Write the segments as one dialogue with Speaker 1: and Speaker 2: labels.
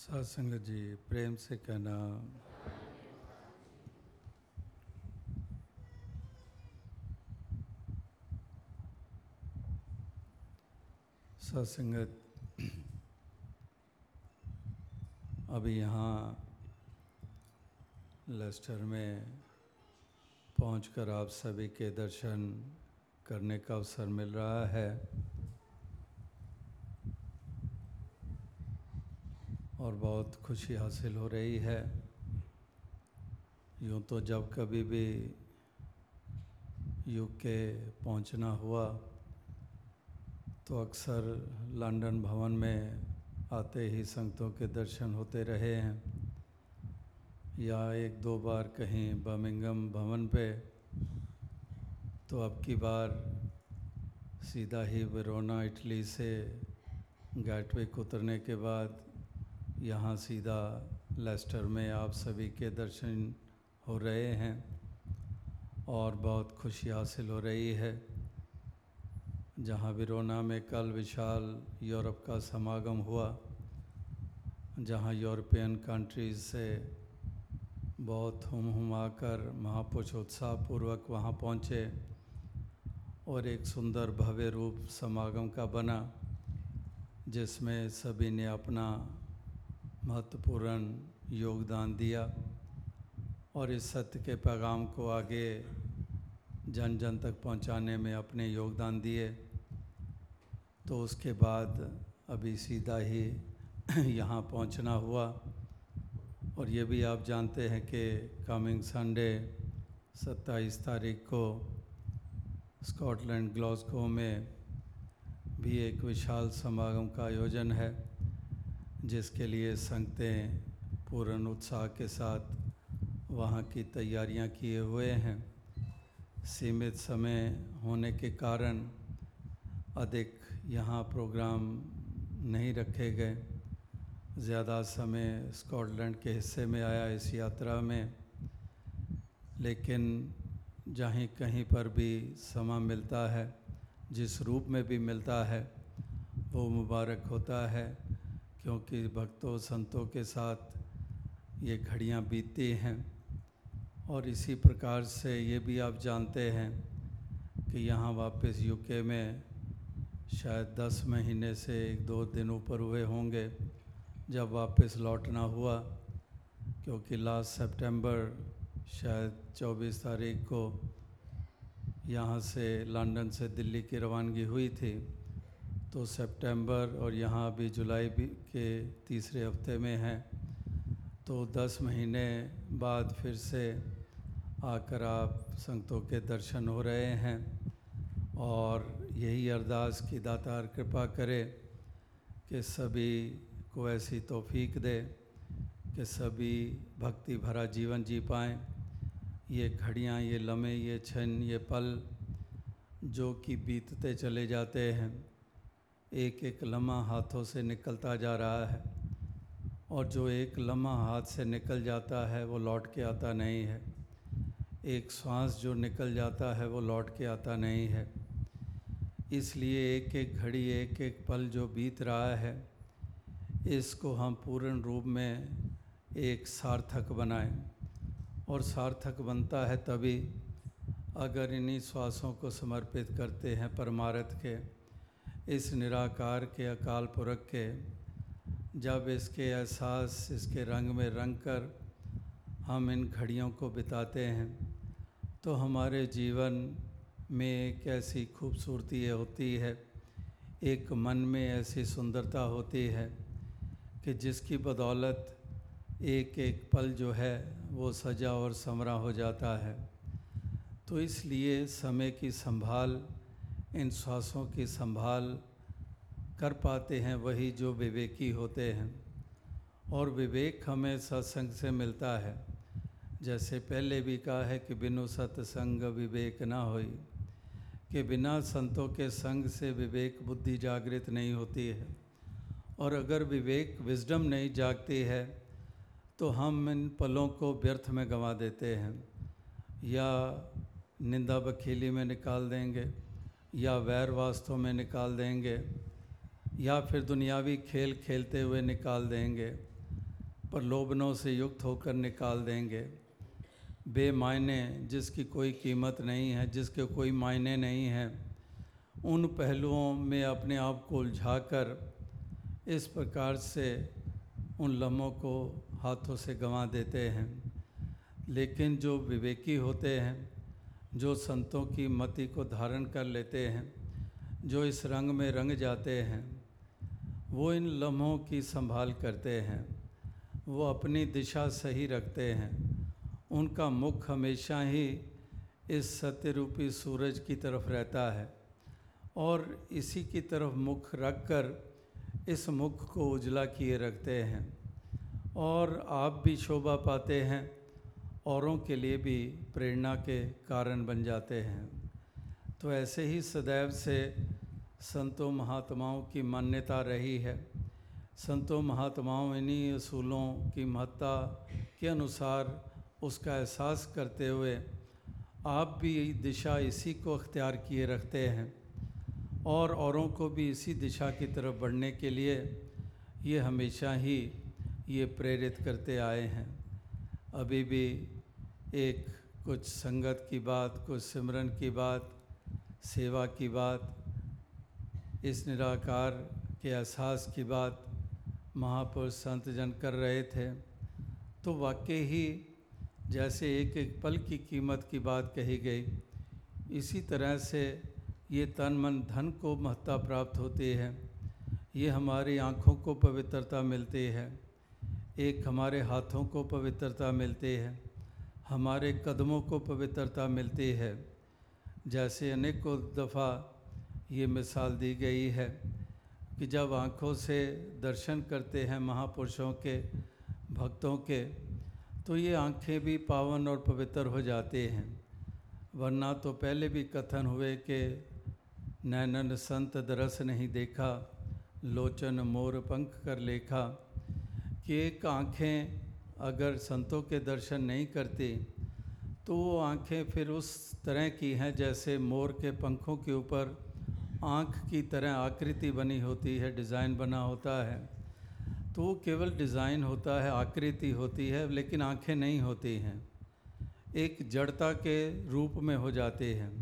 Speaker 1: सत्संग जी, प्रेम से कहना। सत्संगत अभी यहाँ लेस्टर में पहुंचकर आप सभी के दर्शन करने का अवसर मिल रहा है। और बहुत खुशी हासिल हो रही है। यूँ तो जब कभी भी यूके पहुँचना हुआ तो अक्सर लंदन भवन में आते ही संगतों के दर्शन होते रहे हैं। या एक दो बार कहीं बर्मिंगम भवन पे तो अब की बार सीधा ही वेरोना इटली से गैटविक उतरने के बाद यहाँ सीधा लेस्टर में आप सभी के दर्शन हो रहे हैं और बहुत खुशी हासिल हो रही है। जहाँ विरोना में कल विशाल यूरोप का समागम हुआ, जहाँ यूरोपियन कंट्रीज़ से बहुत हुम हुमा कर महापुरुष उत्साहपूर्वक वहाँ पहुँचे और एक सुंदर भव्य रूप समागम का बना, जिसमें सभी ने अपना महत्वपूर्ण योगदान दिया और इस सत्य के पैगाम को आगे जन जन तक पहुँचाने में अपने योगदान दिए। तो उसके बाद अभी सीधा ही यहाँ पहुँचना हुआ और ये भी आप जानते हैं कि कमिंग संडे 27 तारीख को स्कॉटलैंड ग्लासगो में भी एक विशाल समागम का आयोजन है। जिसके लिए संगतें पूर्ण उत्साह के साथ वहाँ की तैयारियाँ किए हुए हैं। सीमित समय होने के कारण अधिक यहाँ प्रोग्राम नहीं रखे गए। ज़्यादा समय स्कॉटलैंड के हिस्से में आया इस यात्रा में, लेकिन जहाँ कहीं पर भी समय मिलता है, जिस रूप में भी मिलता है, वो मुबारक होता है। क्योंकि भक्तों संतों के साथ ये घड़ियाँ बीतती हैं और इसी प्रकार से ये भी आप जानते हैं कि यहाँ वापस यूके में शायद दस महीने से एक दो दिन ऊपर हुए होंगे जब वापस लौटना हुआ, क्योंकि लास्ट सितंबर शायद 24 तारीख को यहाँ से लंदन से दिल्ली की रवानगी हुई थी। तो सितंबर और यहाँ अभी जुलाई भी के तीसरे हफ़्ते में हैं। तो 10 महीने बाद फिर से आकर आप संगतों के दर्शन हो रहे हैं और यही अरदास की दातार कृपा करे कि सभी को ऐसी तौफीक दे कि सभी भक्ति भरा जीवन जी पाएँ। ये घड़ियाँ, ये लम्हे, ये क्षण ये पल जो कि बीतते चले जाते हैं। एक एक लम्हा हाथों से निकलता जा रहा है और जो एक लम्हा हाथ से निकल जाता है, वो लौट के आता नहीं है। एक श्वास जो निकल जाता है, वो लौट के आता नहीं है। इसलिए एक एक घड़ी एक एक पल जो बीत रहा है, इसको हम पूर्ण रूप में एक सार्थक बनाएँ। और सार्थक बनता है तभी अगर इन्हीं श्वासों को समर्पित करते हैं परमारथ के। इस निराकार के अकाल पुरख के, जब इसके एहसास इसके रंग में रंग कर हम इन घड़ियों को बिताते हैं तो हमारे जीवन में एक ऐसी खूबसूरती होती है, एक मन में ऐसी सुंदरता होती है कि जिसकी बदौलत एक एक पल जो है वो सजा और समरा हो जाता है। तो इसलिए समय की संभाल इन श्वासों की संभाल कर पाते हैं, वही जो विवेकी होते हैं। और विवेक हमें सत्संग से मिलता है। जैसे पहले भी कहा है कि बिनु सत्संग विवेक ना होई, कि बिना संतों के संग से विवेक बुद्धि जागृत नहीं होती है। और अगर विवेक विजडम नहीं जागती है तो हम इन पलों को व्यर्थ में गंवा देते हैं, या निंदा बखीली में निकाल देंगे। या वैर वास्तव में निकाल देंगे, या फिर दुनियावी खेल खेलते हुए निकाल देंगे प्रलोभनों से युक्त होकर निकाल देंगे। बेमायने जिसकी कोई कीमत नहीं है, जिसके कोई मायने नहीं हैं, उन पहलुओं में अपने आप को उलझाकर इस प्रकार से उन लम्हों को हाथों से गंवा देते हैं। लेकिन जो विवेकी होते हैं जो संतों की मति को धारण कर लेते हैं, जो इस रंग में रंग जाते हैं, वो इन लम्हों की संभाल करते हैं, वो अपनी दिशा सही रखते हैं। उनका मुख हमेशा ही इस सत्य रूपी सूरज की तरफ़ रहता है और इसी की तरफ़ मुख रख कर इस मुख को उजला किए रखते हैं और आप भी शोभा पाते हैं। औरों के लिए भी प्रेरणा के कारण बन जाते हैं। तो ऐसे ही सदैव से संतों महात्माओं की मान्यता रही है। संतों महात्माओं इन्हीं असूलों की महत्ता के अनुसार उसका एहसास करते हुए आप भी दिशा इसी को अख्तियार किए रखते हैं और औरों को भी इसी दिशा की तरफ़ बढ़ने के लिए ये हमेशा ही ये प्रेरित करते आए हैं। अभी भी एक कुछ संगत की बात, कुछ सिमरन की बात, सेवा की बात, इस निराकार के एहसास की बात महापुरुष संत जन कर रहे थे। तो वाकई ही जैसे एक एक पल की कीमत की बात कही गई। इसी तरह से ये तन मन धन को महत्ता प्राप्त होती है। ये हमारी आँखों को पवित्रता मिलती है। एक हमारे हाथों को पवित्रता मिलती है, हमारे कदमों को पवित्रता मिलती है। जैसे अनेकों दफ़ा ये मिसाल दी गई है कि जब आँखों से दर्शन करते हैं महापुरुषों के, भक्तों के तो ये आँखें भी पावन और पवित्र हो जाती हैं। वरना तो पहले भी कथन हुए कि नैनन संत दरस नहीं देखा, लोचन मोर पंख कर लेखा कि एक आँखें अगर संतों के दर्शन नहीं करती तो वो आँखें फिर उस तरह की हैं जैसे मोर के पंखों के ऊपर आँख की तरह आकृति बनी होती है, डिज़ाइन बना होता है। तो वो केवल डिज़ाइन होता है, आकृति होती है, लेकिन आँखें नहीं होती हैं। एक जड़ता के रूप में हो जाती हैं।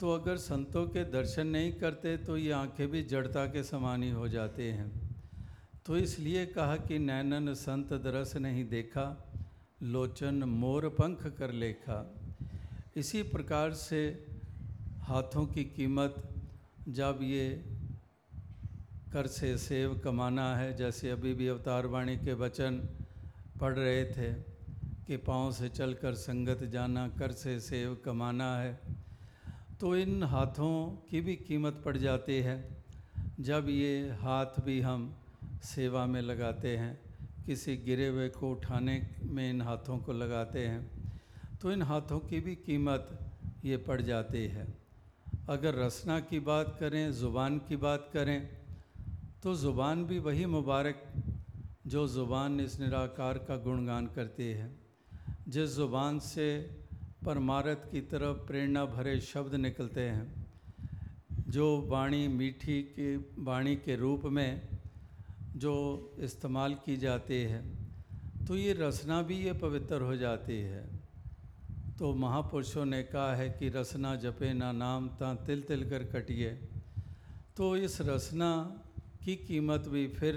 Speaker 1: तो अगर संतों के दर्शन नहीं करते तो ये आँखें भी जड़ता के समान ही हो जाते हैं। तो इसलिए कहा कि नैनन संत दरस नहीं देखा, लोचन मोर पंख कर लेखा। इसी प्रकार से हाथों की कीमत, जब ये कर से सेव कमाना है, जैसे अभी भी अवतार वाणी के वचन पढ़ रहे थे कि पाँव से चलकर संगत जाना, कर से सेव कमाना है तो इन हाथों की भी कीमत पड़ जाती है। जब ये हाथ भी हम सेवा में लगाते हैं, किसी गिरे हुए को उठाने में इन हाथों को लगाते हैं तो इन हाथों की भी कीमत ये पड़ जाती है। अगर रसना की बात करें, ज़ुबान की बात करें तो ज़ुबान भी वही मुबारक जो ज़ुबान इस निराकार का गुणगान करती है। जिस ज़ुबान से परमारत की तरफ़ प्रेरणा भरे शब्द निकलते हैं, जो वाणी मीठी की, वाणी के रूप में जो इस्तेमाल की जाती है तो ये रसना भी ये पवित्र हो जाती है। तो महापुरुषों ने कहा है कि रसना जपे ना नाम, ता तिल तिल कर कटिए। तो इस रसना की कीमत भी फिर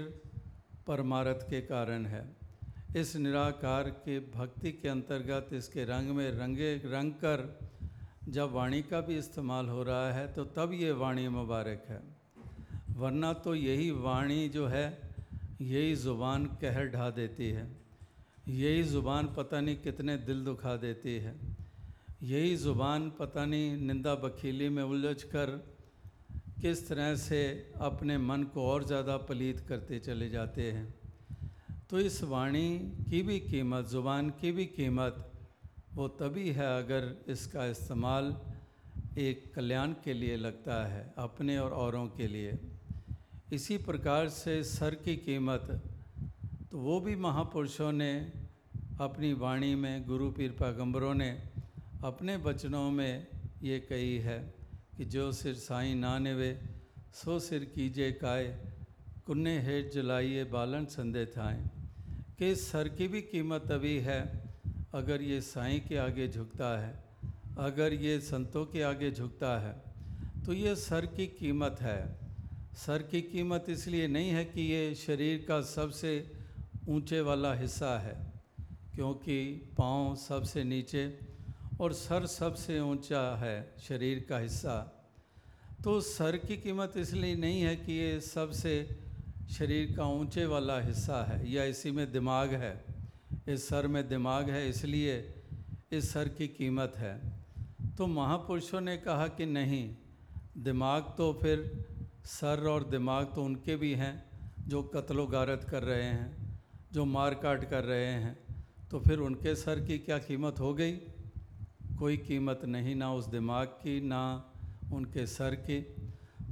Speaker 1: परमारथ के कारण है। इस निराकार के भक्ति के अंतर्गत इसके रंग में रंगे, रंग कर जब वाणी का भी इस्तेमाल हो रहा है तो तब ये वाणी मुबारक है। वरना तो यही वाणी जो है यही ज़ुबान कहर ढा देती है। यही ज़ुबान पता नहीं कितने दिल दुखा देती है। यही ज़ुबान पता नहीं निंदा बखीली में उलझ कर किस तरह से अपने मन को और ज़्यादा पलीत करते चले जाते हैं। तो इस वाणी की भी कीमत, ज़ुबान की भी कीमत, वो तभी है अगर इसका इस्तेमाल एक कल्याण के लिए लगता है, अपने और औरों के लिए। इसी प्रकार से सर की कीमत तो वो भी महापुरुषों ने अपनी वाणी में, गुरु पीर पैगम्बरों ने अपने वचनों में ये कही है कि जो सिर साई ना नेवे, सो सिर कीजे काए, कुन्ने हेठ जलाइए बालन संदे थाएँ। कि सर की भी कीमत तभी है, अगर ये साईं के आगे झुकता है, अगर ये संतों के आगे झुकता है तो ये सर की कीमत है। सर की कीमत इसलिए नहीं है कि ये शरीर का सबसे ऊँचे वाला हिस्सा है, क्योंकि पाँव सबसे नीचे और सर सबसे ऊँचा है शरीर का हिस्सा। तो सर की कीमत इसलिए नहीं है कि ये सबसे शरीर का ऊँचे वाला हिस्सा है, या इसी में दिमाग है। इस सर में दिमाग है, इसलिए इस सर की कीमत है। तो महापुरुषों ने कहा कि नहीं, दिमाग तो फिर सर और दिमाग तो उनके भी हैं, जो कत्लो गारत कर रहे हैं, जो मार काट कर रहे हैं तो फिर उनके सर की क्या कीमत हो गई? कोई कीमत नहीं, ना उस दिमाग की, ना उनके सर की।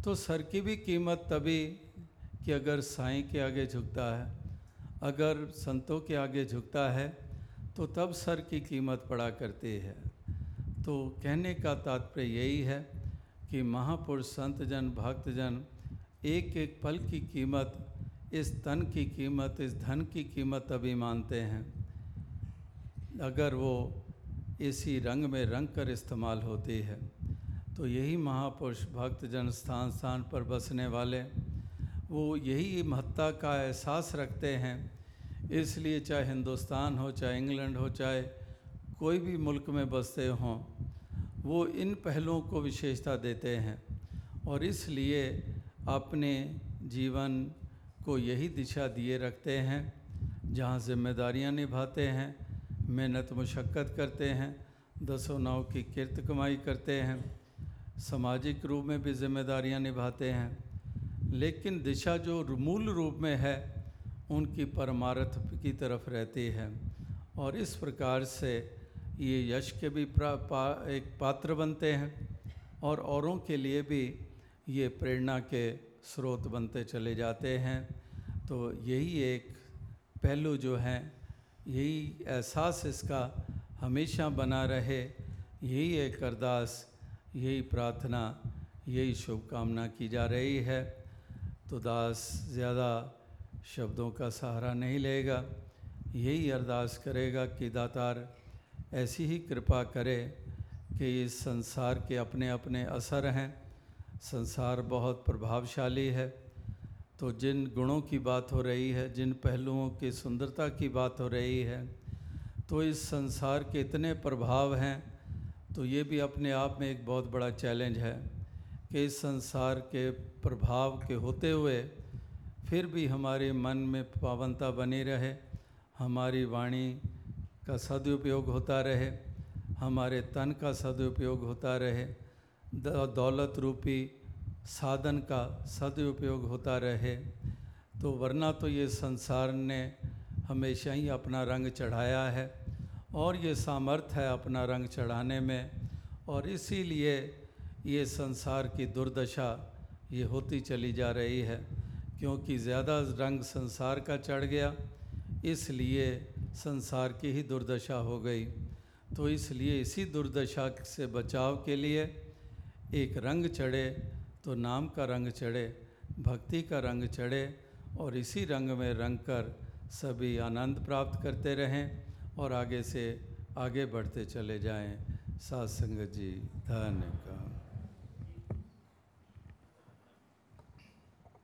Speaker 1: तो सर की भी कीमत तभी कि अगर साईं के आगे झुकता है, अगर संतों के आगे झुकता है तो तब सर की कीमत पड़ा करती है। तो कहने का तात्पर्य यही है कि महापुरुष संत जन भक्तजन एक एक पल की कीमत, इस तन की कीमत, इस धन की कीमत अभी मानते हैं। अगर वो इसी रंग में रंग कर इस्तेमाल होती है तो यही महापुरुष भक्त जन स्थान स्थान पर बसने वाले, वो यही महत्ता का एहसास रखते हैं। इसलिए चाहे हिंदुस्तान हो, चाहे इंग्लैंड हो, चाहे कोई भी मुल्क में बसते हों वो इन पहलुओं को विशेषता देते हैं और इसलिए अपने जीवन को यही दिशा दिए रखते हैं, जहाँ जिम्मेदारियाँ निभाते हैं, मेहनत मुशक्क़त करते हैं, दसों नाव की किरत कमाई करते हैं, सामाजिक रूप में भी जिम्मेदारियाँ निभाते हैं। लेकिन दिशा जो मूल रूप में है, उनकी परमार्थ की तरफ़ रहती है और इस प्रकार से ये यश के भी पा, एक पात्र बनते हैं और औरों के लिए भी ये प्रेरणा के स्रोत बनते चले जाते हैं। तो यही एक पहलू जो है यही एहसास इसका हमेशा बना रहे यही एक अरदास यही प्रार्थना यही शुभकामना की जा रही है। तो दास ज़्यादा शब्दों का सहारा नहीं लेगा यही अरदास करेगा कि दातार ऐसी ही कृपा करे कि इस संसार के अपने अपने असर हैं। संसार बहुत प्रभावशाली है। तो जिन गुणों की बात हो रही है, जिन पहलुओं की सुंदरता की बात हो रही है तो इस संसार के इतने प्रभाव हैं तो ये भी अपने आप में एक बहुत बड़ा चैलेंज है कि इस संसार के प्रभाव के होते हुए फिर भी हमारे मन में पावनता बनी रहे, हमारी वाणी का सदुपयोग होता रहे, हमारे तन का सदुपयोग होता रहे दौलत रूपी साधन का सदुपयोग होता रहे तो वरना तो ये संसार ने हमेशा ही अपना रंग चढ़ाया है और ये सामर्थ्य है अपना रंग चढ़ाने में और इसीलिए ये संसार की दुर्दशा ये होती चली जा रही है, क्योंकि ज़्यादा रंग संसार का चढ़ गया, इसलिए संसार की ही दुर्दशा हो गई। तो इसलिए इसी दुर्दशा से बचाव के लिए एक रंग चढ़े तो नाम का रंग चढ़े, भक्ति का रंग चढ़े और इसी रंग में रंग कर सभी आनंद प्राप्त करते रहें और आगे से आगे बढ़ते चले जाएँ। सात संगत जी, धन्यवाद।